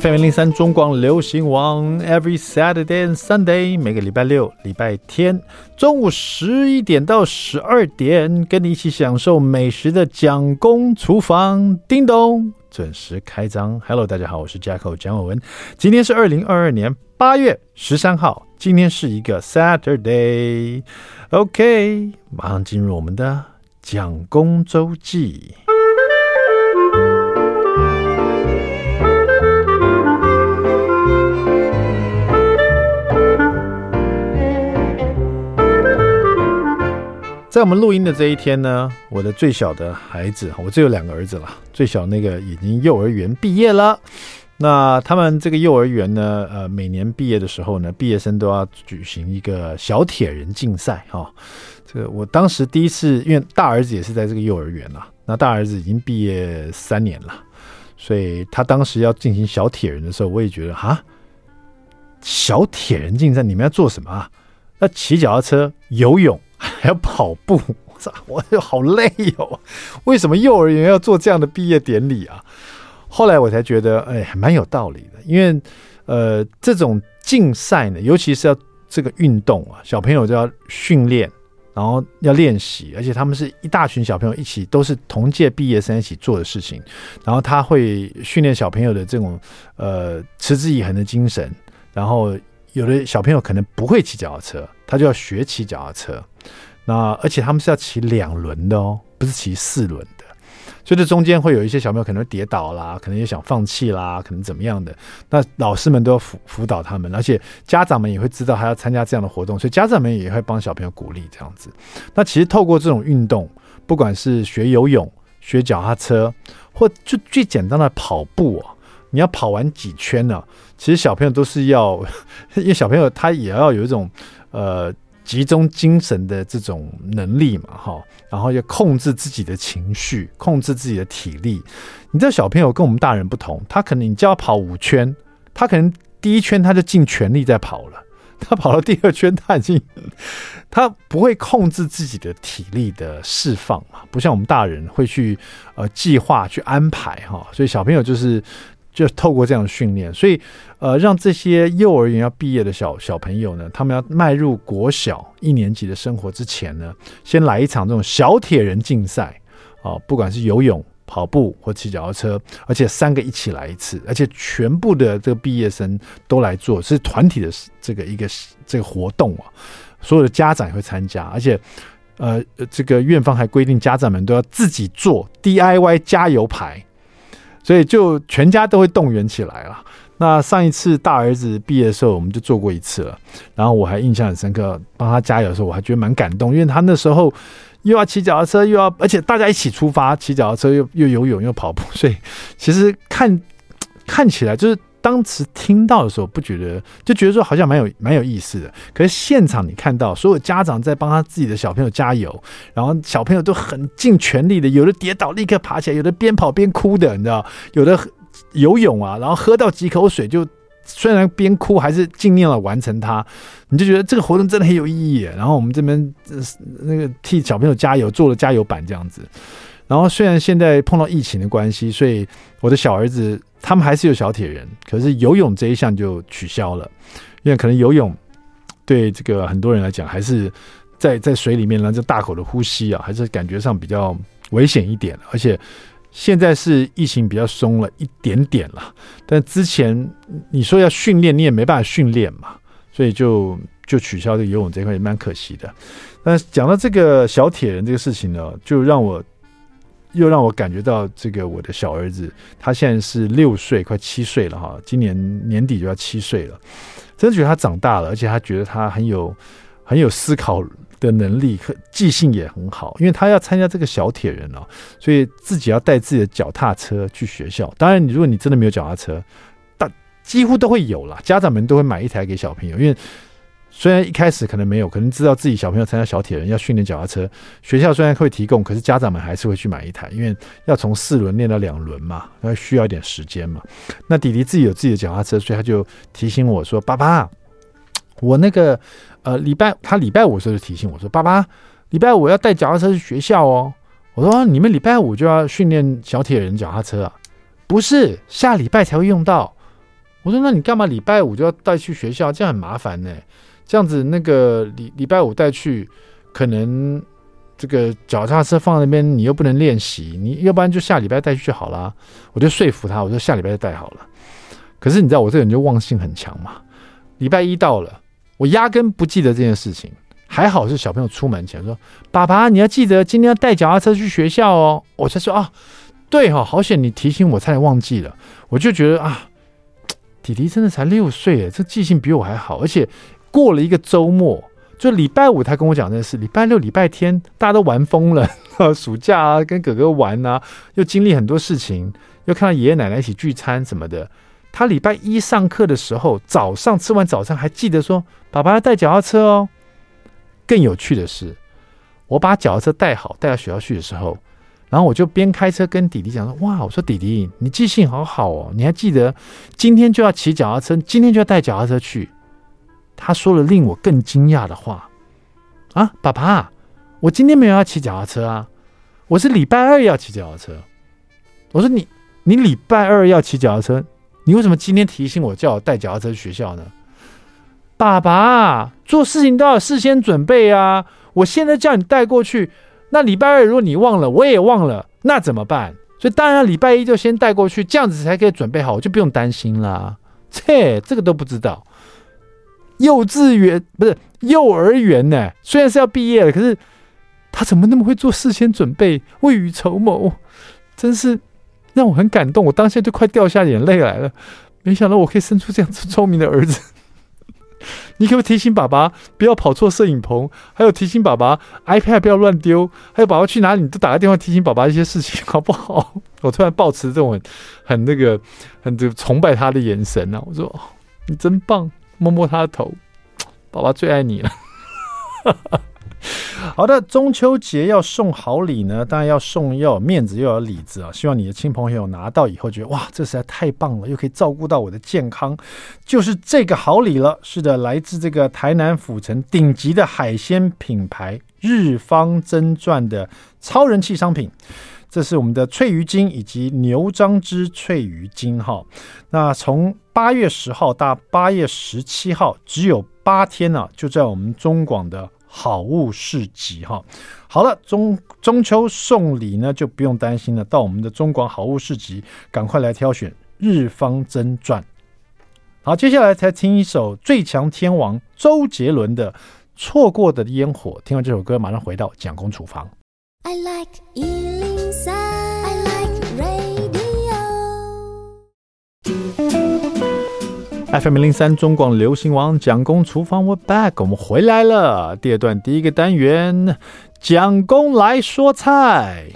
FM 零三中广流行网，Every Saturday and Sunday，每个礼拜六、礼拜天中午十一点到十二点，跟你一起享受美食的蒋公厨房，叮咚，准时开张。Hello，大家好，我是 jack 蒋伟文，今天是二零二二年八月十三号，今天是一个 Saturday。OK，马上进入我们的蒋公周记。在我们录音的这一天呢，我的最小的孩子，我只有两个儿子了，最小那个已经幼儿园毕业了。那他们这个幼儿园呢，呃，每年毕业的时候呢，毕业生都要举行一个小铁人竞赛哈。这个我当时第一次，因为大儿子也是在这个幼儿园了，那大儿子已经毕业三年了，所以他当时要进行小铁人的时候，我也觉得哈，小铁人竞赛你们要做什么啊？要骑脚踏车、游泳。还要跑步，我操，我就好累哟！为什么幼儿园要做这样的毕业典礼啊？后来我才觉得，哎，还蛮有道理的。因为，呃，这种竞赛呢，尤其是要这个运动啊，小朋友就要训练，然后要练习，而且他们是一大群小朋友一起，都是同届毕业生一起做的事情。然后他会训练小朋友的这种呃持之以恒的精神。然后有的小朋友可能不会骑脚踏车，他就要学骑脚踏车。那而且他们是要骑两轮的哦，不是骑四轮的，所以这中间会有一些小朋友可能会跌倒啦，可能也想放弃啦，可能怎么样的。那老师们都要辅辅导他们，而且家长们也会知道他要参加这样的活动，所以家长们也会帮小朋友鼓励这样子。那其实透过这种运动，不管是学游泳、学脚踏车，或就最简单的跑步啊，你要跑完几圈呢？其实小朋友都是要，因为小朋友他也要有一种呃。集中精神的这种能力嘛，哈，然后要控制自己的情绪，控制自己的体力。你知道小朋友跟我们大人不同，他可能你叫他跑五圈，他可能第一圈他就尽全力在跑了，他跑到第二圈他已经 他不会控制自己的体力的释放嘛，不像我们大人会去呃计划去安排哈，所以小朋友就是。就透过这样的训练，所以，呃，让这些幼儿园要毕业的小小朋友呢，他们要迈入国小一年级的生活之前呢，先来一场这种小铁人竞赛啊，不管是游泳、跑步或骑脚踏车，而且三个一起来一次，而且全部的这个毕业生都来做，是团体的这个一个这个活动啊，所有的家长也会参加，而且，呃，这个院方还规定家长们都要自己做 DIY 加油牌。所以就全家都会动员起来了。那上一次大儿子毕业的时候，我们就做过一次了。然后我还印象很深刻，帮他加油的时候，我还觉得蛮感动，因为他那时候又要骑脚踏车，又要而且大家一起出发，骑脚踏车又又游泳又跑步，所以其实看看起来就是。当时听到的时候，不觉得就觉得说好像蛮有蛮有意思的。可是现场你看到所有家长在帮他自己的小朋友加油，然后小朋友都很尽全力的，有的跌倒立刻爬起来，有的边跑边哭的，你知道？有的游泳啊，然后喝到几口水就虽然边哭还是尽量的完成它。你就觉得这个活动真的很有意义。然后我们这边那个替小朋友加油做了加油板这样子。然后虽然现在碰到疫情的关系，所以我的小儿子。他们还是有小铁人，可是游泳这一项就取消了，因为可能游泳对这个很多人来讲，还是在在水里面呢，就大口的呼吸啊，还是感觉上比较危险一点。而且现在是疫情比较松了一点点了，但之前你说要训练，你也没办法训练嘛，所以就就取消这游泳这块也蛮可惜的。但讲到这个小铁人这个事情呢，就让我。又让我感觉到这个我的小儿子，他现在是六岁，快七岁了哈，今年年底就要七岁了，真的觉得他长大了，而且他觉得他很有很有思考的能力，和记性也很好，因为他要参加这个小铁人哦，所以自己要带自己的脚踏车去学校。当然，你如果你真的没有脚踏车，大几乎都会有啦，家长们都会买一台给小朋友，因为。虽然一开始可能没有，可能知道自己小朋友参加小铁人要训练脚踏车，学校虽然会提供，可是家长们还是会去买一台，因为要从四轮练到两轮嘛，要需要一点时间嘛。那弟弟自己有自己的脚踏车，所以他就提醒我说：“爸爸，我那个呃礼拜他礼拜五的时候就提醒我说：‘爸爸，礼拜五要带脚踏车去学校哦。’我说：‘你们礼拜五就要训练小铁人脚踏车啊？’不是，下礼拜才会用到。我说那你干嘛礼拜五就要带去学校？这样很麻烦呢。这样子那个礼礼拜五带去，可能这个脚踏车放在那边，你又不能练习，你要不然就下礼拜带去就好了。我就说服他，我说下礼拜就带好了。可是你知道我这个人就忘性很强嘛。礼拜一到了，我压根不记得这件事情。还好是小朋友出门前说：“爸爸，你要记得今天要带脚踏车去学校哦。”我才说：“啊，对、哦，好险你提醒我，差点忘记了。”我就觉得啊，弟弟真的才六岁诶，这记性比我还好。而且过了一个周末，就礼拜五他跟我讲这件事，礼拜六、礼拜天大家都玩疯了，暑假啊跟哥哥玩啊，又经历很多事情，又看到爷爷奶奶一起聚餐什么的。他礼拜一上课的时候，早上吃完早餐还记得说：“爸爸要带脚踏车哦。”更有趣的是，我把脚踏车带好带到学校去的时候，然后我就边开车跟弟弟讲说：“哇，我说弟弟，你记性好好哦，你还记得今天就要骑脚踏车，今天就要带脚踏车去。”他说了令我更惊讶的话：“啊，爸爸，我今天没有要骑脚踏车啊，我是礼拜二要骑脚踏车。”我说：“你你礼拜二要骑脚踏车，你为什么今天提醒我叫我带脚踏车去学校呢？”爸爸，做事情都要事先准备啊！我现在叫你带过去，那礼拜二如果你忘了，我也忘了，那怎么办？所以当然礼拜一就先带过去，这样子才可以准备好，我就不用担心啦。切，这个都不知道。幼稚园不是幼儿园呢？虽然是要毕业了，可是他怎么那么会做事先准备，未雨绸缪，真是让我很感动。我当下就快掉下眼泪来了。没想到我可以生出这样子聪明的儿子。你可不可以提醒爸爸不要跑错摄影棚？还有提醒爸爸 iPad 不要乱丢？还有爸爸去哪里你都打个电话提醒爸爸一些事情，好不好？我突然抱持这种很很那个很这个崇拜他的眼神呢、啊。我说、你真棒，摸摸他的头，爸爸最爱你了。好的，中秋节要送好礼呢，当然要送要有面子又要有里子啊！希望你的亲朋友拿到以后觉得哇，这实在太棒了，又可以照顾到我的健康，就是这个好礼了。是的，来自这个台南府城顶级的海鲜品牌日方真传的超人气商品，这是我们的翠鱼精以及牛樟芝翠鱼精哈。那从八月十号到八月十七号，只有八天呢、啊，就在我们中广的。好物市集哈，好了，中中秋送礼呢就不用担心了，到我们的中广好物市集，赶快来挑选日方真传。好，接下来才听一首最强天王周杰伦的《错过的烟火》，听完这首歌，马上回到蒋公厨房。I like 一零三，I like radio FM 零三中广流行王蒋公厨房，We're back，我们回来了。第二段第一个单元，蒋公来说菜。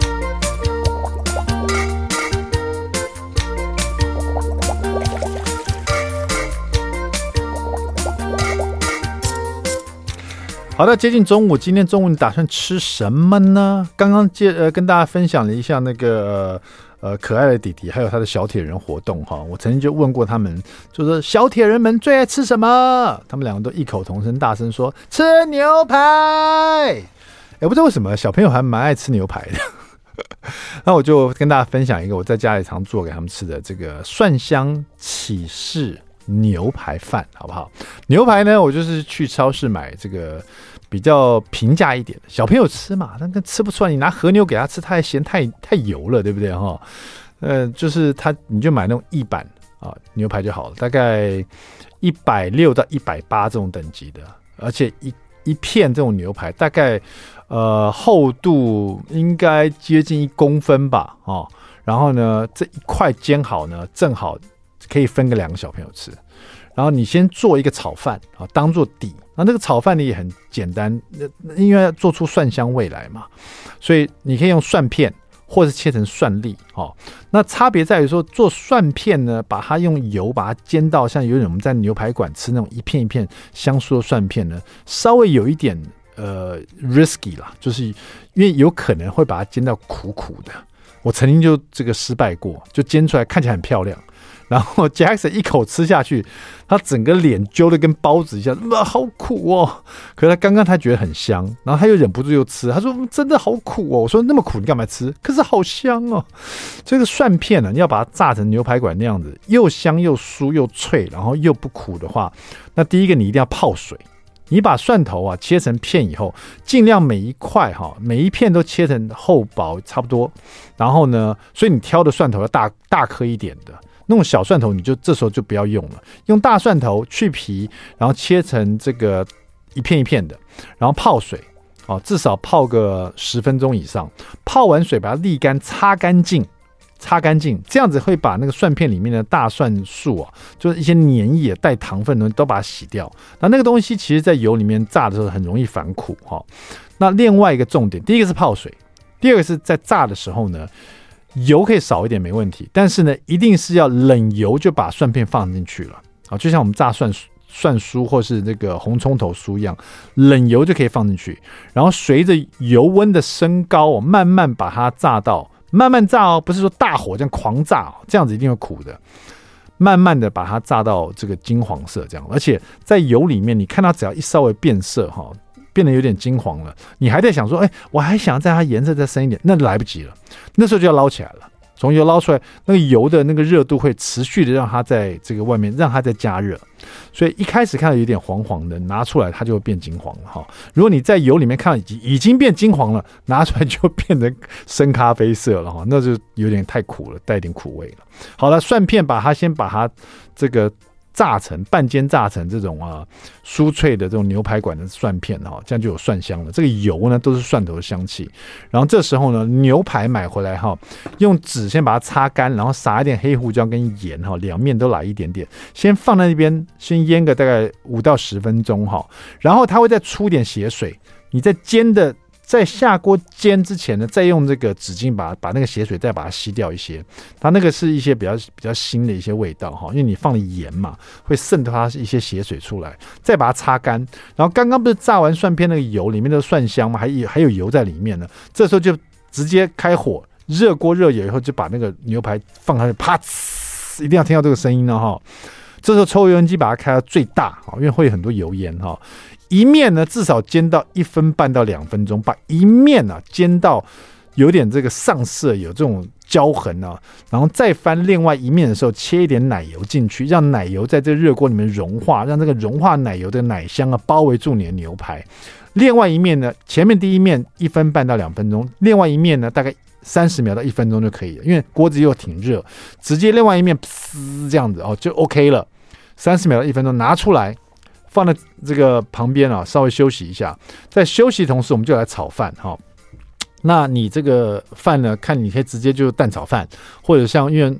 好的，接近中午，今天中午你打算吃什么呢？刚刚接呃跟大家分享了一下那个。呃，可爱的弟弟，还有他的小铁人活动哈，我曾经就问过他们，就说小铁人们最爱吃什么？他们两个都异口同声，大声说吃牛排。也不知道为什么小朋友还蛮爱吃牛排的。那我就跟大家分享一个我在家里常做给他们吃的这个蒜香起士牛排饭，好不好？牛排呢，我就是去超市买这个。比较平价一点的小朋友吃嘛，那个吃不出来。你拿和牛给他吃，他还嫌太太油了，对不对哈？呃，就是他，你就买那种一板啊牛排就好了，大概一百六到一百八这种等级的，而且一一片这种牛排大概呃厚度应该接近一公分吧，哦，然后呢这一块煎好呢，正好可以分个两个小朋友吃。然后你先做一个炒饭啊，当做底。那那个炒饭呢也很简单，那因为要做出蒜香味来嘛，所以你可以用蒜片，或者切成蒜粒。哦，那差别在于说，做蒜片呢，把它用油把它煎到像有点我们在牛排馆吃那种一片一片香酥的蒜片呢，稍微有一点呃 risky 啦，就是因为有可能会把它煎到苦苦的。我曾经就这个失败过，就煎出来看起来很漂亮。然后 Jackson 一口吃下去，他整个脸揪的跟包子一样，哇，好苦哦！可是他刚刚他觉得很香，然后他又忍不住又吃，他说真的好苦哦。我说那么苦你干嘛吃？可是好香哦。这个蒜片呢，你要把它炸成牛排馆那样子，又香又酥又脆，然后又不苦的话，那第一个你一定要泡水。你把蒜头啊切成片以后，尽量每一块哈每一片都切成厚薄差不多。然后呢，所以你挑的蒜头要大大颗一点的，那种小蒜头你就这时候就不要用了，用大蒜头去皮，然后切成这个一片一片的，然后泡水哦，至少泡个十分钟以上。泡完水把它沥干，擦干净。擦干净，这样子会把那个蒜片里面的大蒜素啊，就是一些粘液带糖分的东西都把它洗掉。那那个东西其实在油里面炸的时候很容易反苦哈。那另外一个重点，第一个是泡水，第二个是在炸的时候呢，油可以少一点没问题，但是呢，一定是要冷油就把蒜片放进去了啊，就像我们炸蒜蒜酥或是那个红葱头酥一样，冷油就可以放进去，然后随着油温的升高，慢慢把它炸到。慢慢炸哦，不是说大火这样狂炸，这样子一定会苦的。慢慢的把它炸到这个金黄色，这样，而且在油里面，你看它只要一稍微变色哈，变得有点金黄了，你还在想说，哎，我还想在它颜色再深一点，那来不及了，那时候就要捞起来了。从油捞出来，那个油的那个热度会持续的让它在这个外面让它在加热，所以一开始看到有点黄黄的，拿出来它就会变金黄了哈。如果你在油里面看已经已经变金黄了，拿出来就变成深咖啡色了哈，那就有点太苦了，带点苦味了。好了，蒜片把它先把它这个。炸成半煎炸成这种啊酥脆的这种牛排馆的蒜片哈，这样就有蒜香了。这个油呢都是蒜头的香气。然后这时候呢，牛排买回来哈，用纸先把它擦干，然后撒一点黑胡椒跟盐哈，两面都来一点点，先放在那边先腌个大概五到十分钟哈。然后它会再出点血水，你在煎的。在下锅煎之前呢，再用这个纸巾把把那个血水再把它吸掉一些，它那个是一些比较比较腥的一些味道哈，因为你放了盐嘛，会渗透它一些血水出来，再把它擦干。然后刚刚不是炸完蒜片那个油里面的蒜香吗？还有还有油在里面呢，这时候就直接开火，热锅热油以后就把那个牛排放上去，啪，一定要听到这个声音了哈。这时候抽油烟机把它开到最大啊，因为会有很多油烟哈。一面呢，至少煎到一分半到两分钟，把一面呢、啊、煎到有点这个上色，有这种焦痕啊，然后再翻另外一面的时候，切一点奶油进去，让奶油在这热锅里面融化，让这个融化奶油的奶香啊包围住你的牛排。另外一面呢，前面第一面一分半到两分钟，另外一面呢大概三十秒到一分钟就可以了，因为锅子又挺热，直接另外一面噗这样子哦就 OK 了，三十秒到一分钟拿出来。放在这个旁边啊，稍微休息一下。在休息同时，我们就来炒饭哈。那你这个饭呢，看你可以直接就蛋炒饭，或者像因为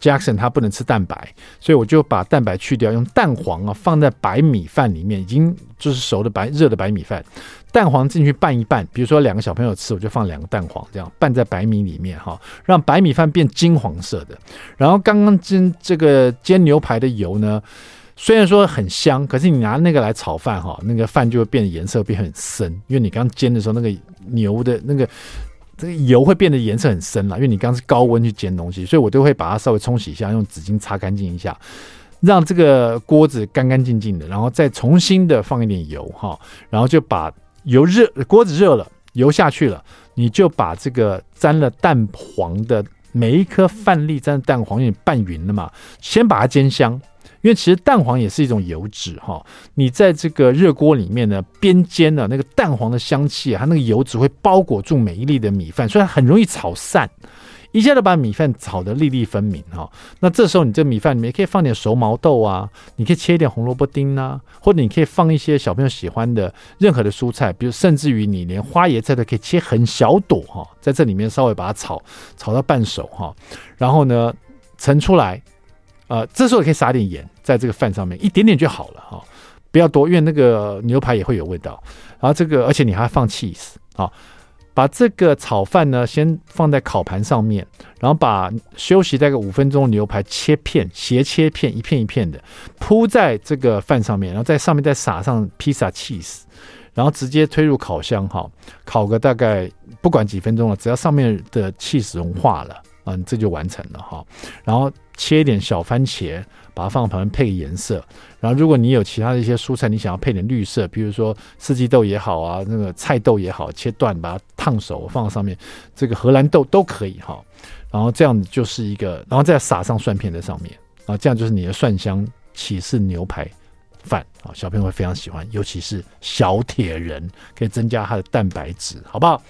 Jackson 他不能吃蛋白，所以我就把蛋白去掉，用蛋黄啊放在白米饭里面，已经就是熟的白热的白米饭，蛋黄进去拌一拌。比如说两个小朋友吃，我就放两个蛋黄，这样拌在白米里面哈，让白米饭变金黄色的。然后刚刚煎这个煎牛排的油呢。虽然说很香，可是你拿那个来炒饭哈，那个饭就会变得颜色变很深，因为你刚煎的时候那个牛的那个这个油会变得颜色很深了，因为你刚是高温去煎东西，所以我都会把它稍微冲洗一下，用纸巾擦干净一下，让这个锅子干干净净的，然后再重新的放一点油哈，然后就把油热，锅子热了，油下去了，你就把这个沾了蛋黄的每一颗饭粒沾蛋黄，因为拌匀了嘛，先把它煎香。因为其实蛋黄也是一种油脂哈，你在这个热锅里面呢，边煎呢，那个蛋黄的香气啊，它那个油脂会包裹住每一粒的米饭，所以很容易炒散，一下子把米饭炒得粒粒分明哈。那这时候你这米饭里面可以放点熟毛豆啊，你可以切一点红萝卜丁啊，或者你可以放一些小朋友喜欢的任何的蔬菜，比如甚至于你连花椰菜都可以切很小朵哈，在这里面稍微把它炒炒到半熟哈，然后呢盛出来。呃，这时候可以撒点盐在这个饭上面，一点点就好了哈、哦，不要多，因为那个牛排也会有味道。然后这个，而且你还要放 cheese 啊，把这个炒饭呢先放在烤盘上面，然后把休息大概五分钟牛排切片，斜切片，一片一片的铺在这个饭上面，然后在上面再撒上披萨 cheese，然后直接推入烤箱哈、哦，烤个大概不管几分钟了，只要上面的 cheese 融化了。啊，这就完成了哈。然后切一点小番茄，把它放在旁边配个颜色。然后如果你有其他的一些蔬菜，你想要配点绿色，比如说四季豆也好啊，那个菜豆也好，切断把它烫熟放在上面，这个荷兰豆都可以哈。然后这样就是一个，然后再撒上蒜片在上面，然后这样就是你的蒜香起士牛排饭啊，小朋友会非常喜欢，尤其是小铁人，可以增加它的蛋白质，好不好？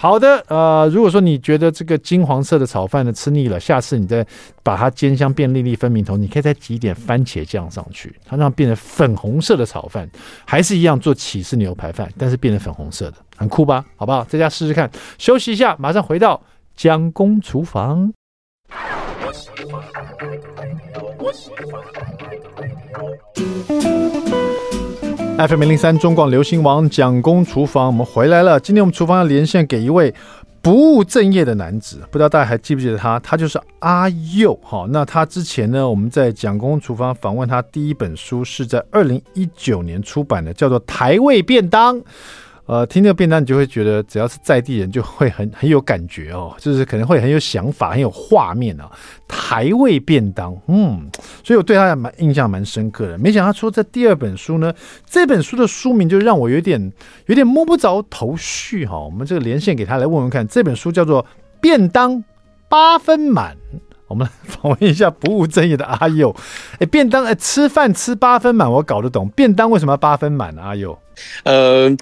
好的，呃，如果说你觉得这个金黄色的炒饭呢吃腻了，下次你再把它煎香变粒粒分明头，你可以再挤一点番茄酱上去，它让变成粉红色的炒饭，还是一样做起司牛排饭，但是变成粉红色的，很酷吧？好不好？在家试试看。休息一下，马上回到蒋公厨房。FM 零零三中广流行王蒋公厨房，我们回来了。今天我们厨房要连线给一位不务正业的男子，不知道大家还记不记得他？他就是阿佑。好，那他之前呢，我们在蒋公厨房访问他，第一本书是在二零一九年出版的，叫做《台味便当》。呃，听这个便当，你就会觉得只要是在地人，就会很很有感觉哦，就是可能会很有想法，很有画面啊。台味便当，嗯，所以我对他蛮印象蛮深刻的。没想到他说这第二本书呢，这本书的书名就让我有点有点摸不着头绪哈。我们这个连线给他来问问看，这本书叫做《便当八分满》。我们来访问一下不务正业的阿佑。哎，便当哎，吃饭吃八分满，我搞得懂。便当为什么要八分满？阿佑，呃。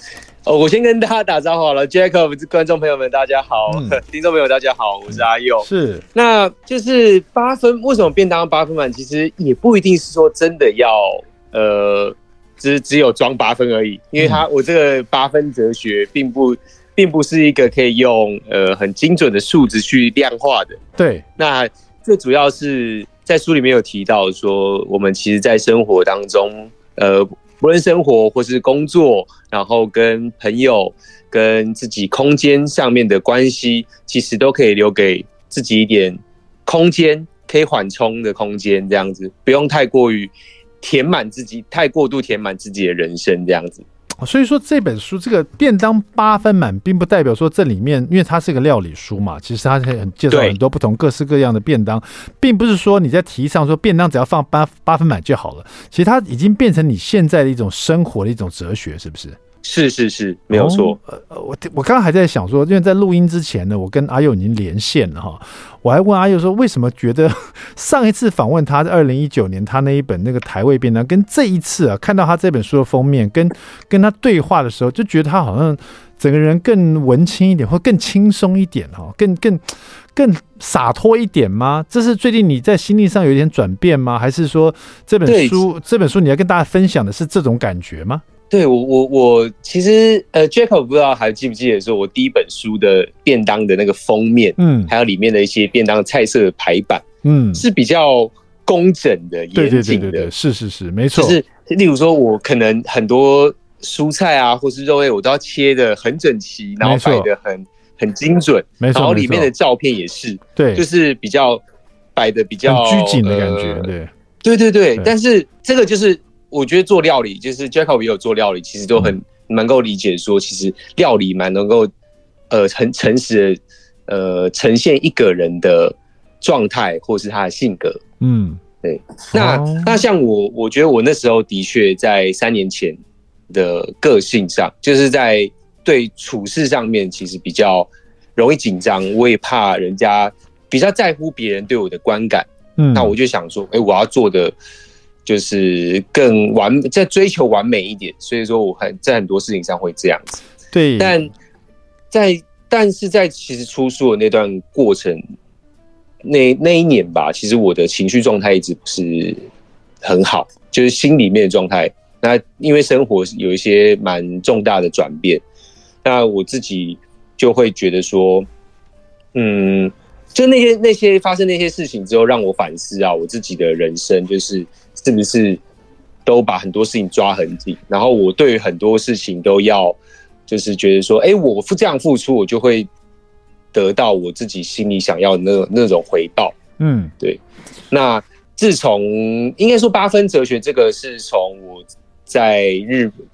哦，我先跟大家打招呼好了，Jacob，观众朋友们大家好，嗯、听众朋友大家好，我是阿佑。是，那就是八分，为什么便当八分满？其实也不一定是说真的要，呃，只只有装八分而已，因为它、嗯、我这个八分哲学并不并不是一个可以用呃很精准的数值去量化的。对，那最主要是在书里面有提到说，我们其实在生活当中，呃。无论生活或是工作，然后跟朋友、跟自己空间上面的关系，其实都可以留给自己一点空间，可以缓冲的空间，这样子不用太过于填满自己，太过度填满自己的人生，这样子。所以说这本书这个便当八分满，并不代表说这里面，因为它是一个料理书嘛，其实它是很介绍很多不同各式各样的便当，并不是说你在提倡说便当只要放八八分满就好了。其实它已经变成你现在的一种生活的一种哲学，是不是？是是是，没有错。呃、哦，我我刚刚还在想说，因为在录音之前呢，我跟阿佑已经连线了哈，我还问阿佑说，为什么觉得 上一次访问他在二零一九年，他那一本那个台味便当，跟这一次啊看到他这本书的封面，跟跟他对话的时候，就觉得他好像整个人更文青一点，或更轻松一点哈，更更更洒脱一点吗？这是最近你在心理上有一点转变吗？还是说这本书这本书你要跟大家分享的是这种感觉吗？对我我我其实呃，Jacob 不知道还记不记得说，我第一本书的便当的那个封面，嗯，还有里面的一些便当菜色的排版，嗯，是比较工整的、严谨的。对对对对对，是是是，没错。就是例如说，我可能很多蔬菜啊，或是肉类，我都要切的很整齐，然后摆的很很精准，没错。然后里面的照片也是，对，就是比较摆的比较拘谨的感觉，对，对对对。但是这个就是。我觉得做料理，就是 Jacob 也有做料理，其实都很能够理解说，其实料理蛮能够呃很诚实的呃呈现一个人的状态或是他的性格。嗯，对。那那像我，我觉得我那时候的确在三年前的个性上，就是在对处事上面，其实比较容易紧张，我也怕人家比较在乎别人对我的观感。嗯，那我就想说，哎，我要做的。就是更完，在追求完美一点，所以说我很在很多事情上会这样子。对，但在但是在其实出书的那段过程，那那一年吧，其实我的情绪状态一直不是很好，就是心里面的状态。那因为生活有一些蛮重大的转变，那我自己就会觉得说，嗯，就那些那些发生那些事情之后，让我反思啊，我自己的人生就是。是不是都把很多事情抓很紧？然后我对于很多事情都要，就是觉得说，哎，我付这样付出，我就会得到我自己心里想要的那那种回报。嗯，对。那自从应该说八分哲学，这个是从我在日本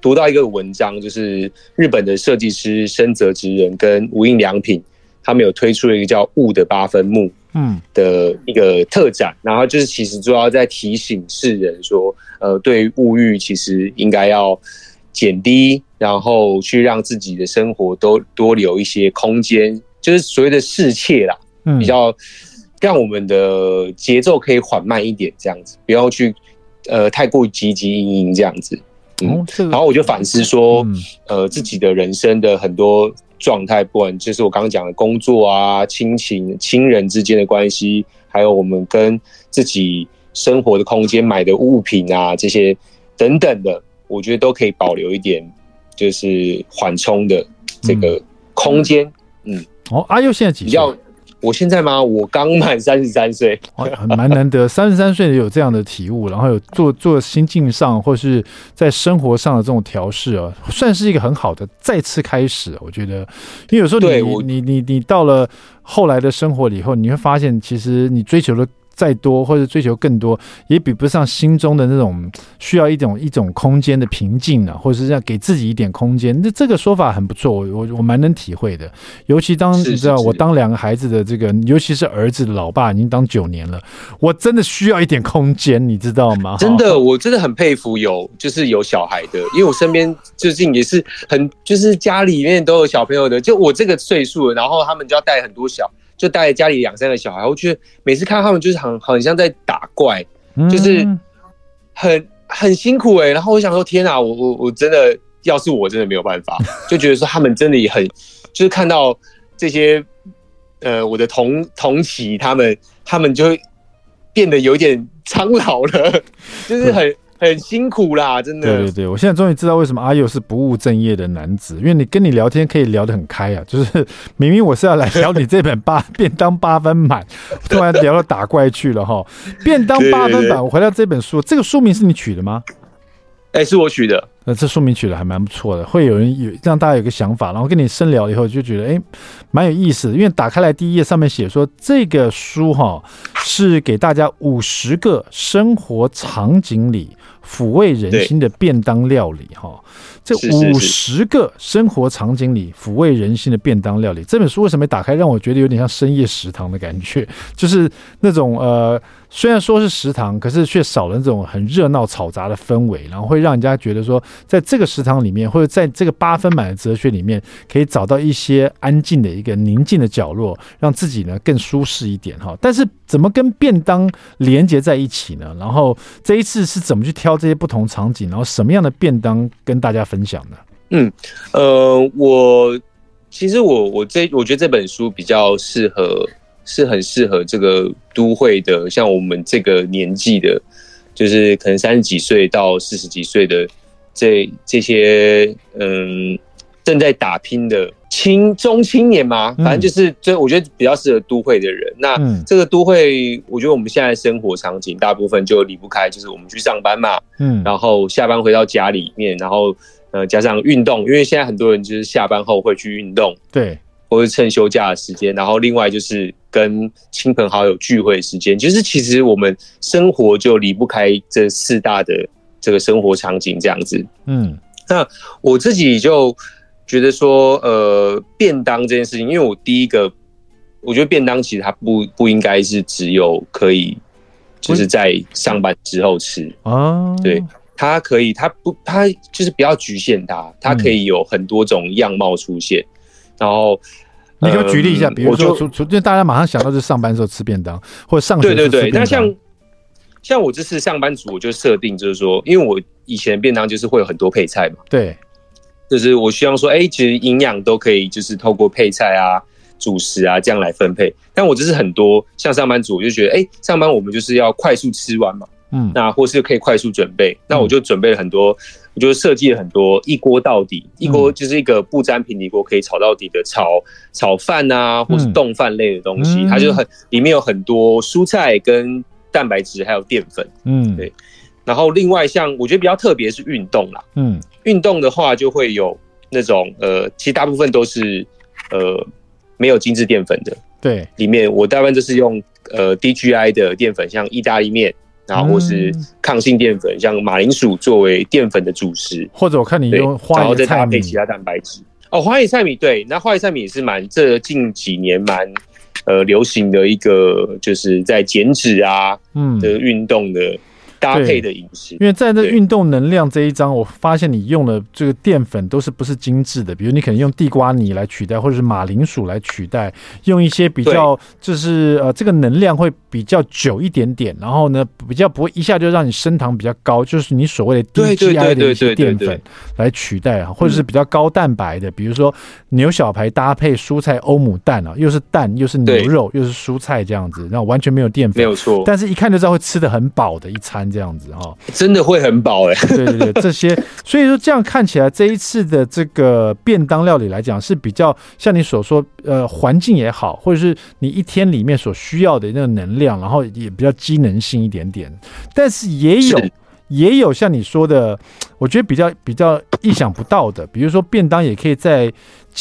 读到一个文章，就是日本的设计师深泽直人跟无印良品他们有推出了一个叫“物”的八分木，嗯，的一个特展，然后就是其实主要在提醒世人说，呃，对于物欲其实应该要减低，然后去让自己的生活都多留一些空间，就是所谓的适切啦，嗯，比较让我们的节奏可以缓慢一点，这样子，不要去呃太过急急营营这样子。嗯，然后我就反思说，呃，自己的人生的很多状态，不管就是我刚刚讲的工作啊、亲情、亲人之间的关系，还有我们跟自己生活的空间、买的物品啊这些等等的，我觉得都可以保留一点，就是缓冲的这个空间。嗯，嗯哦，阿佑现在几岁？我现在吗？我刚满三十三岁，蛮难得，三十三岁有这样的体悟，然后有做做心境上或是在生活上的这种调试啊，算是一个很好的再次开始。我觉得，因为有时候你你你你到了后来的生活里以后，你会发现，其实你追求的。再多或者追求更多，也比不上心中的那种需要一种一种空间的平静啊，或者是要给自己一点空间。那这个说法很不错，我我我蛮能体会的。尤其当你知道我当两个孩子的这个，尤其是儿子的老爸已经当九年了，我真的需要一点空间，你知道吗？真的，我真的很佩服有就是有小孩的，因为我身边最近也是很就是家里面都有小朋友的，就我这个岁数，然后他们就要带很多小。就带家里两三个小孩，我觉得每次看到他们就是很很像在打怪，就是很很辛苦哎、欸。然后我想说，天啊，我我我真的要是我真的没有办法，就觉得说他们真的也很，就是看到这些呃我的同同期他们，他们就变得有点苍老了，就是很。很辛苦啦，真的。对对对，我现在终于知道为什么阿佑是不务正业的男子，因为你跟你聊天可以聊得很开啊。就是 明明我是要来聊你这本八便当八分满，突然聊到打怪去了哈。便当八分满，我回到这本书，这个书名是你取的吗？哎、欸，是我取的。那这书名取的还蛮不错的，会有人有让大家有个想法，然后跟你深聊以后就觉得哎，蛮有意思的。因为打开来第一页上面写说，这个书哈是给大家五十个生活场景里抚慰人心的便当料理哈。这五十个生活场景里抚慰人心的便当料理，这本书为什么打开让我觉得有点像深夜食堂的感觉？就是那种呃。虽然说是食堂，可是却少了那种很热闹嘈杂的氛围，然后会让人家觉得说，在这个食堂里面，或者在这个八分满的哲学里面，可以找到一些安静的一个宁静的角落，让自己呢更舒适一点哈。但是怎么跟便当连接在一起呢？然后这一次是怎么去挑到这些不同场景，然后什么样的便当跟大家分享呢？嗯，呃，我其实我我这我觉得这本书比较适合。是很适合这个都会的，像我们这个年纪的，就是可能三十几岁到四十几岁的这这些嗯正在打拼的青中青年嘛，反正就是，就我觉得比较适合都会的人。那这个都会，我觉得我们现在生活场景大部分就离不开，就是我们去上班嘛，嗯，然后下班回到家里面，然后呃加上运动，因为现在很多人就是下班后会去运动，对。或是趁休假的时间，然后另外就是跟亲朋好友聚会的时间，就是其实我们生活就离不开这四大的这个生活场景这样子。嗯，那我自己就觉得说，呃，便当这件事情，因为我第一个，我觉得便当其实它不不应该是只有可以就是在上班之后吃啊，对，它可以，它不，它就是不要局限它，它可以有很多种样貌出现。然后，你给我举例一下，比如说，除除就大家马上想到是上班时候吃便当，或者上学对对对。那像像我这次上班族，我就设定就是说，因为我以前便当就是会有很多配菜嘛，对，就是我希望说，哎，其实营养都可以，就是透过配菜啊、主食啊这样来分配。但我就是很多像上班族，我就觉得，哎，上班我们就是要快速吃完嘛，嗯，那或是可以快速准备，那我就准备了很多。我就设计了很多一锅到底，一锅就是一个不沾平底锅可以炒到底的炒炒饭啊，或是冻饭类的东西，它就很里面有很多蔬菜跟蛋白质，还有淀粉。嗯，对。然后另外像我觉得比较特别是运动啦，嗯，运动的话就会有那种呃，其实大部分都是呃没有精致淀粉的。对，里面我大部分都是用呃 DGI 的淀粉，像意大利面。然后或是抗性淀粉，像马铃薯作为淀粉的主食，或者我看你用花椰菜，然后再搭配其他蛋白质。哦，花椰菜米对，那花椰菜米也是蛮这近几年蛮呃流行的一个，就是在减脂啊，嗯的运动的。搭配的饮食，因为在这运动能量这一章，我发现你用的这个淀粉都是不是精致的，比如你可能用地瓜泥来取代，或者是马铃薯来取代，用一些比较就是呃这个能量会比较久一点点，然后呢比较不会一下就让你升糖比较高，就是你所谓的低 GI 的一些淀粉来取代啊，或者是比较高蛋白的，比如说牛小排搭配蔬菜欧姆蛋啊，又是蛋又是牛肉又是蔬菜这样子，然后完全没有淀粉，没有错，但是一看就知道会吃的很饱的一餐。这样子哈，真的会很饱 哎。对对对，这些，所以说这样看起来，这一次的这个便当料理来讲，是比较像你所说，呃，环境也好，或者是你一天里面所需要的那个能量，然后也比较机能性一点点。但是也有也有像你说的，我觉得比较比较意想不到的，比如说便当也可以在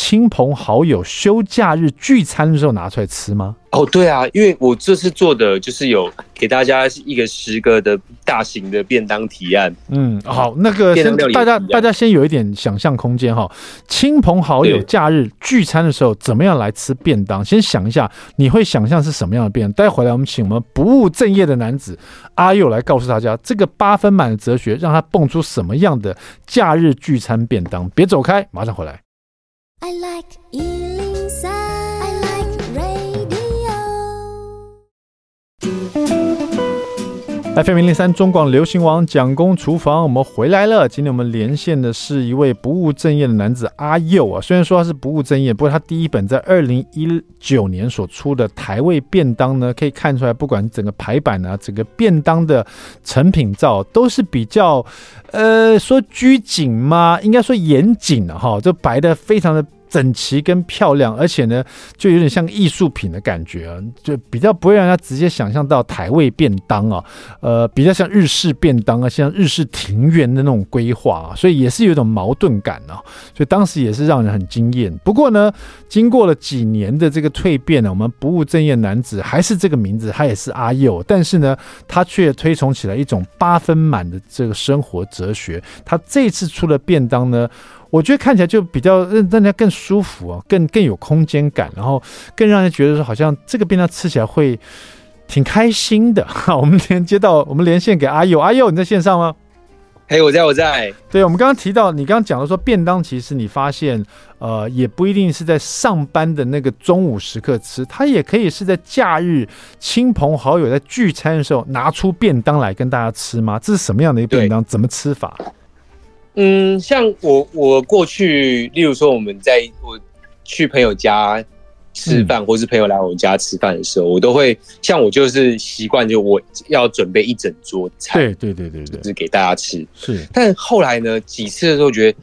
亲朋好友休假日聚餐的时候拿出来吃吗？哦，对啊，因为我这次做的就是有给大家一个十个的大型的便当提案。嗯，好，那个先大家大家先有一点想象空间哈。亲朋好友假日聚餐的时候，怎么样来吃便当？先想一下，你会想象是什么样的便当？待会回来我们请我们不务正业的男子阿佑来告诉大家，这个八分满的哲学，让他蹦出什么样的假日聚餐便当？别走开，马上回来。I like 来，FM 103中广流行网蒋公厨房，我们回来了。今天我们连线的是一位不务正业的男子阿佑啊。虽然说他是不务正业，不过他第一本在二零一九年所出的台味便当呢，可以看出来，不管整个排版啊，整个便当的成品照都是比较，呃，说拘谨吗？应该说严谨的哈，就摆的非常的。整齐跟漂亮，而且呢，就有点像艺术品的感觉啊，就比较不会让人家直接想象到台味便当啊，呃，比较像日式便当啊，像日式庭园的那种规划啊，所以也是有一种矛盾感啊，所以当时也是让人很惊艳。不过呢，经过了几年的这个蜕变呢，我们不务正业男子还是这个名字，他也是阿佑，但是呢，他却推崇起来一种八分满的这个生活哲学。他这次出的便当呢，我觉得看起来就比较让大家更舒服啊，更更有空间感，然后更让人觉得说好像这个便当吃起来会挺开心的。哈，我们连接到我们连线给阿佑，阿佑你在线上吗？嘿，我在，我在。对，我们刚刚提到，你刚刚讲的说便当，其实你发现呃也不一定是在上班的那个中午时刻吃，它也可以是在假日亲朋好友在聚餐的时候拿出便当来跟大家吃吗？这是什么样的一个便当？怎么吃法？嗯，像我我过去，例如说我们在我去朋友家吃饭，嗯、或是朋友来我家吃饭的时候，我都会像我就是习惯，就我要准备一整桌菜，对对对对对，就是给大家吃。是，但后来呢，几次的时候觉得，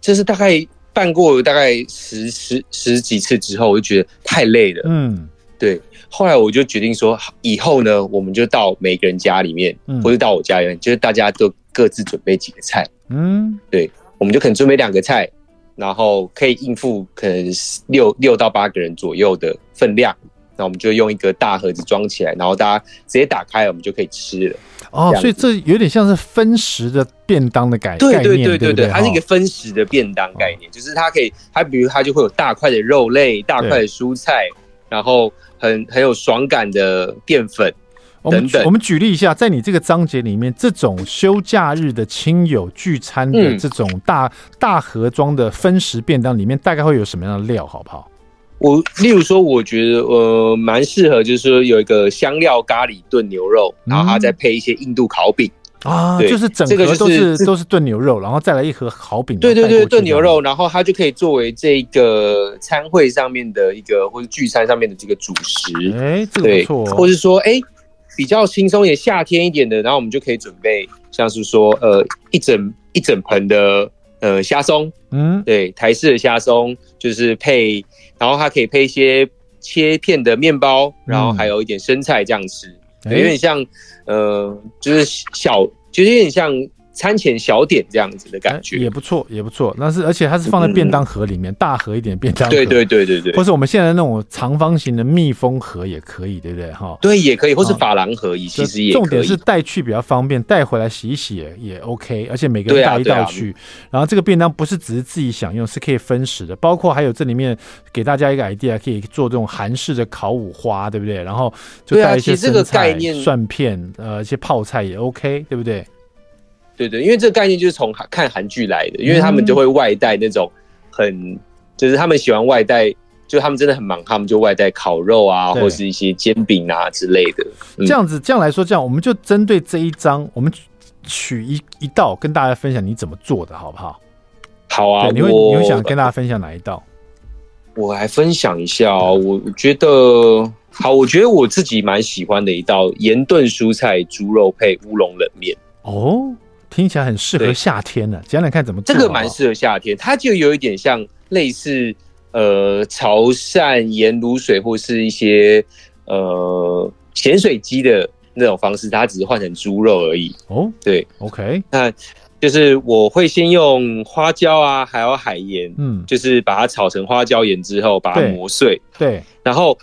就是大概办过大概十十十几次之后，我就觉得太累了。嗯，对。后来我就决定说，以后呢，我们就到每个人家里面，嗯、或者到我家里面，就是大家都各自准备几个菜。嗯，对，我们就可能准备两个菜，然后可以应付可能六六到八个人左右的分量。那我们就用一个大盒子装起来，然后大家直接打开，我们就可以吃了。哦，所以这有点像是分食的便当的概念，对对对？对对，它是一个分食的便当概念，就是它可以，它比如它就会有大块的肉类、大块的蔬菜，然后很很有爽感的淀粉。我们我们举例一下，在你这个章节里面，这种休假日的亲友聚餐的这种大、嗯、大盒装的分食便当里面，大概会有什么样的料，好不好？我例如说，我觉得呃蛮适合，就是说有一个香料咖喱炖牛肉，然后它再配一些印度烤饼、嗯、啊，就是整个都是、这个、都是炖牛肉，然后再来一盒烤饼。对对对，炖牛肉，然后它就可以作为这个餐会上面的一个或者聚餐上面的这个主食。哎，这个不错、哦，或是说哎。比较轻松也夏天一点的，然后我们就可以准备，像是说，呃，一整一整盆的呃虾松，嗯，对，台式的虾松，就是配，然后它可以配一些切片的面包，然后还有一点生菜这样吃，有点像，呃，就是小，就是有点像餐前小点这样子的感觉，也不错，也不错。那是而且它是放在便当盒里面，嗯、大盒一点便当盒，对对对对对，或是我们现在那种长方形的密封盒也可以，对不对？哈，对，也可以，或是珐琅盒，其实也可以。重点是带去比较方便，带回来洗一洗也，也 OK。而且每个人带一道去，然后这个便当不是只是自己享用，是可以分食的。包括还有这里面给大家一个 idea，可以做这种韩式的烤五花，对不对？然后就带一些生菜、蒜片，呃，一些泡菜也 OK，对不对？对对，因为这个概念就是从看韩剧来的，因为他们就会外带那种很，就是他们喜欢外带，就他们真的很忙，他们就外带烤肉啊，或是一些煎饼啊之类的。这样子，这样来说，这样我们就针对这一章，我们取一一道跟大家分享你怎么做的，好不好？好啊，你会你会想跟大家分享哪一道？我来分享一下哦，我觉得好，我觉得我自己蛮喜欢的一道盐炖蔬菜猪肉配乌龙冷面哦。听起来很适合夏天呢、啊，讲讲看怎么做。这个蛮适合夏天，它就有一点像类似呃潮汕盐卤水或是一些呃咸水鸡的那种方式，它只是换成猪肉而已。哦，对，OK，那就是我会先用花椒啊，还有海盐，嗯，就是把它炒成花椒盐之后，把它磨碎，对，对然后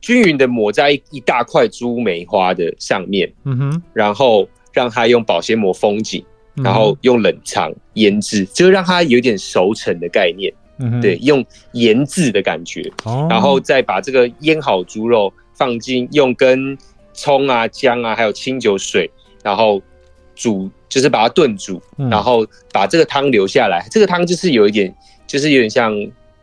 均匀的抹在一大块猪梅花的上面，嗯哼，然后让它用保鲜膜封紧。然后用冷藏腌制，就是让它有点熟成的概念，嗯、对，用腌制的感觉，哦、然后再把这个腌好猪肉放进，用跟葱啊、姜啊，还有清酒水，然后煮，就是把它炖煮，嗯、然后把这个汤留下来，这个汤就是有一点，就是有点像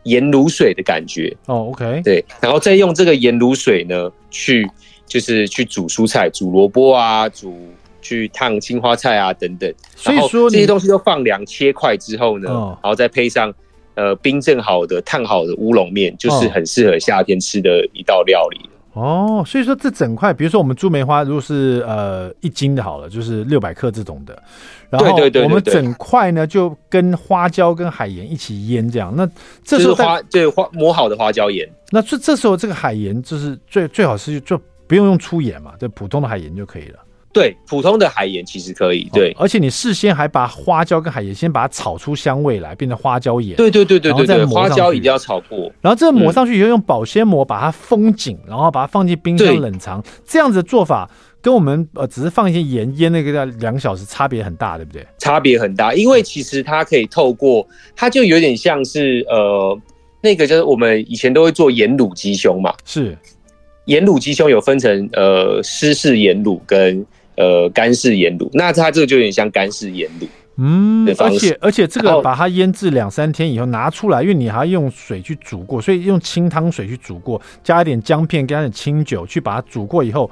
盐卤水的感觉。哦，OK，对，然后再用这个盐卤水呢，去就是去煮蔬菜，煮萝卜啊，煮。去烫青花菜啊，等等，所以说这些东西都放凉切块之后呢，哦、然后再配上呃冰镇好的烫好的乌龙面，就是很适合夏天吃的一道料理哦。所以说这整块，比如说我们猪梅花，如果是呃一斤的好了，就是六百克这种的，然后我们整块呢就跟花椒跟海盐一起腌这样。那这时候花对花磨好的花椒盐，那这这时候这个海盐就是最最好是就不用用粗盐嘛，就普通的海盐就可以了。对，普通的海盐其实可以。对，而且你事先还把花椒跟海盐先把它炒出香味来，变成花椒盐。对对对对对对，花椒一定要炒过。然后这个抹上去以后，用保鲜膜把它封紧，然后把它放进冰箱冷藏。这样子的做法跟我们呃只是放一些盐腌那个两小时差别很大，对不对？差别很大，因为其实它可以透过，它就有点像是呃那个就是我们以前都会做盐卤鸡胸嘛。是，盐卤鸡胸有分成呃湿式盐卤跟。呃，干式盐卤，那它这个就有点像干式盐卤，嗯，而且而且这个把它腌制两三天以后拿出来，因为你还要用水去煮过，所以用清汤水去煮过，加一点姜片，加一点清酒去把它煮过以后，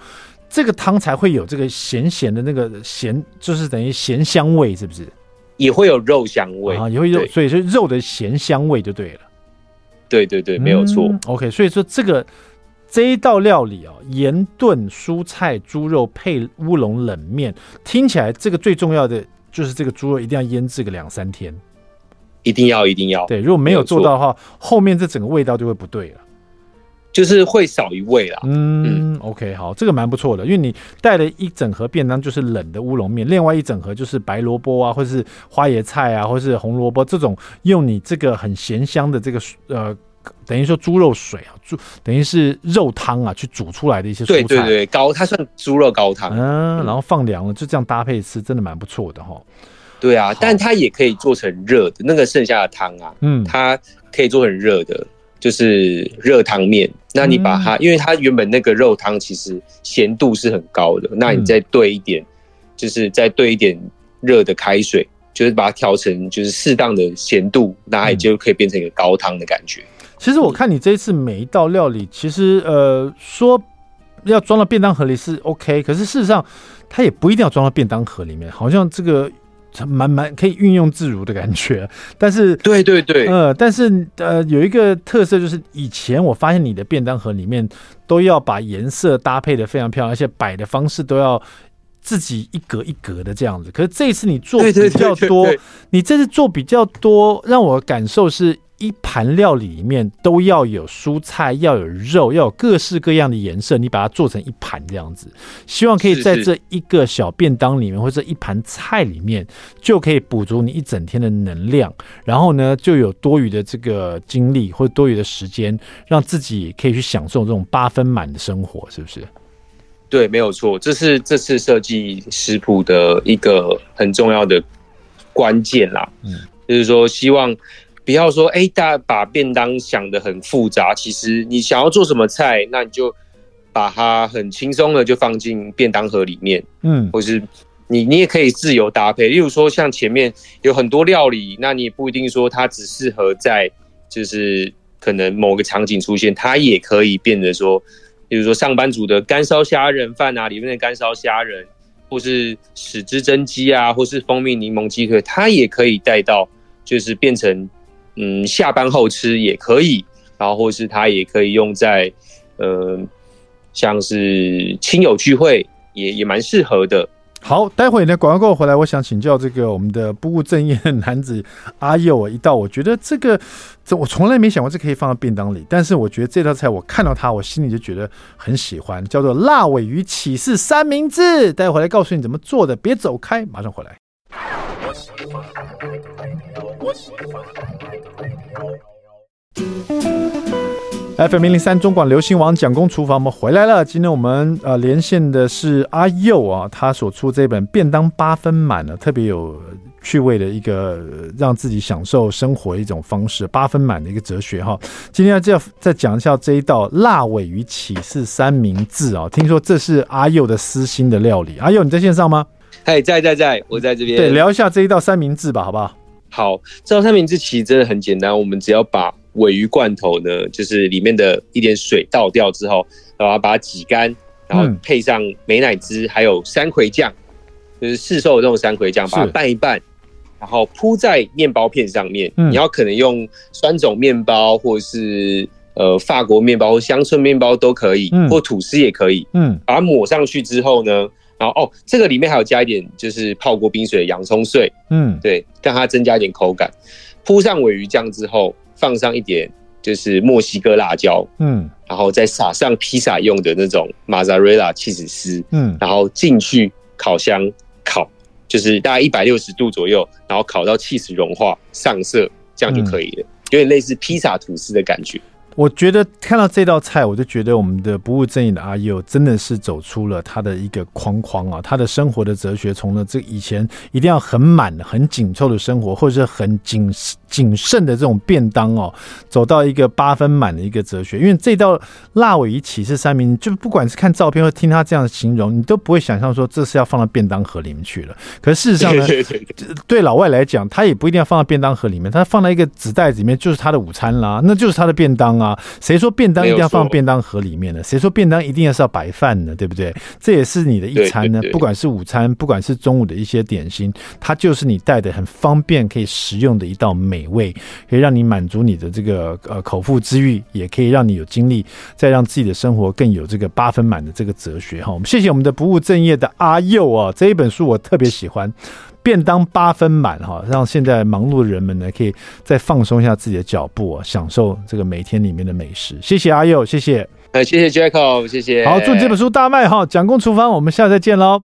这个汤才会有这个咸咸的那个咸，就是等于咸香味，是不是？也会有肉香味啊，也会有，所以是肉的咸香味就对了。对对对，没有错。嗯，OK，所以说这个。这一道料理哦，盐炖蔬菜猪肉配乌龙冷面，听起来这个最重要的就是这个猪肉一定要腌制个两三天，一定要一定要。对，如果没有做到的话，后面这整个味道就会不对了，就是会少一味啦。嗯，嗯，OK，好，这个蛮不错的，因为你带了一整盒便当，就是冷的乌龙面，另外一整盒就是白萝卜啊，或是花椰菜啊，或是红萝卜这种，用你这个很咸香的这个呃。等于说猪肉水啊，猪等于是肉汤啊，去煮出来的一些蔬菜。对对对，高它算猪肉高汤，嗯，然后放凉了，就这样搭配吃，真的蛮不错的哈。对啊，但它也可以做成热的，那个剩下的汤啊，嗯，它可以做成热的，就是热汤面。那你把它，因为它原本那个肉汤其实咸度是很高的，那你再兑一点，就是再兑一点热的开水，就是把它调成就是适当的咸度，那也就可以变成一个高汤的感觉。其实我看你这一次每一道料理，其实呃说要装到便当盒里是 OK，可是事实上它也不一定要装到便当盒里面，好像这个蛮蛮可以运用自如的感觉。但是对对对，呃，但是呃有一个特色就是以前我发现你的便当盒里面都要把颜色搭配的非常漂亮，而且摆的方式都要自己一格一格的这样子。可是这一次你做比较多，你这次做比较多，让我感受是。一盘料理里面都要有蔬菜，要有肉，要有各式各样的颜色，你把它做成一盘这样子，希望可以在这一个小便当里面，或者一盘菜里面，就可以补足你一整天的能量，然后呢，就有多余的这个精力或者多余的时间，让自己可以去享受这种八分满的生活，是不是？对，没有错，这是这次设计食谱的一个很重要的关键啦。嗯，就是说希望。不要说哎，大家把便当想得很复杂。其实你想要做什么菜，那你就把它很轻松的就放进便当盒里面，嗯，或是你你也可以自由搭配。例如说，像前面有很多料理，那你也不一定说它只适合在就是可能某个场景出现，它也可以变得说，比如说上班族的干烧虾仁饭啊，里面的干烧虾仁，或是豉汁蒸鸡啊，或是蜂蜜柠檬鸡腿，它也可以带到，就是变成。嗯，下班后吃也可以，然后或是它也可以用在，呃，像是亲友聚会也也蛮适合的。好，待会呢广告过后回来，我想请教这个我们的不务正业的男子阿佑一道，我觉得这个这我从来没想过这可以放到便当里，但是我觉得这道菜我看到它，我心里就觉得很喜欢，叫做辣尾鱼起司三明治。待会回来告诉你怎么做的，别走开，马上回来。FM 零零三中广流行网蒋公厨房，我们回来了。今天我们呃连线的是阿佑啊，他所出这本便当八分满呢，特别有趣味的一个让自己享受生活一种方式，八分满的一个哲学哈。今天要再再讲一下这一道辣尾鱼起司三明治啊，听说这是阿佑的私心的料理。阿佑你在线上吗？嗨，在在在，我在这边。对，聊一下这一道三明治吧，好不好？好，这道三明治其实真的很简单，我们只要把鮪鱼罐头呢，就是里面的一点水倒掉之后，然后把它挤干，然后配上美乃滋，还有山葵酱，就是市售的这种山葵酱，把它拌一拌，然后铺在面包片上面。你要可能用酸种面包，或是呃法国面包或乡村面包都可以，或吐司也可以。嗯，把它抹上去之后呢，然后哦，这个里面还有加一点，就是泡过冰水的洋葱碎，嗯，对，让它增加一点口感。铺上鮪鱼酱之后，放上一点就是墨西哥辣椒，嗯，然后再撒上披萨用的那种马扎瑞拉起司丝，嗯，然后进去烤箱烤，就是大概一百六十度左右，然后烤到起司融化上色，这样就可以了，有点类似披萨吐司的感觉。我觉得看到这道菜，我就觉得我们的不务正业的阿佑真的是走出了他的一个框框啊，他的生活的哲学，从了这以前一定要很满、很紧凑的生活，或者是很谨谨慎的这种便当哦，走到一个八分满的一个哲学。因为这道辣尾鱼起司三明，就不管是看照片或听他这样的形容，你都不会想象说这是要放到便当盒里面去了。可是事实上呢，对老外来讲，他也不一定要放到便当盒里面，他放在一个纸袋子里面就是他的午餐啦，那就是他的便当啊。啊，谁说便当一定要放便当盒里面呢？谁说便当一定要是要白饭呢？对不对？这也是你的一餐呢。不管是午餐，不管是中午的一些点心，它就是你带的很方便可以食用的一道美味，可以让你满足你的这个呃口腹之欲，也可以让你有精力再让自己的生活更有这个八分满的这个哲学哈。我们谢谢我们的不务正业的阿佑啊，这一本书我特别喜欢。便当八分满哈，让现在忙碌的人们呢，可以再放松一下自己的脚步啊，享受这个每天里面的美食。谢谢阿佑，谢谢，呃，谢谢 Jacob，谢谢。好，祝你这本书大卖哈！蒋公厨房，我们下次再见喽。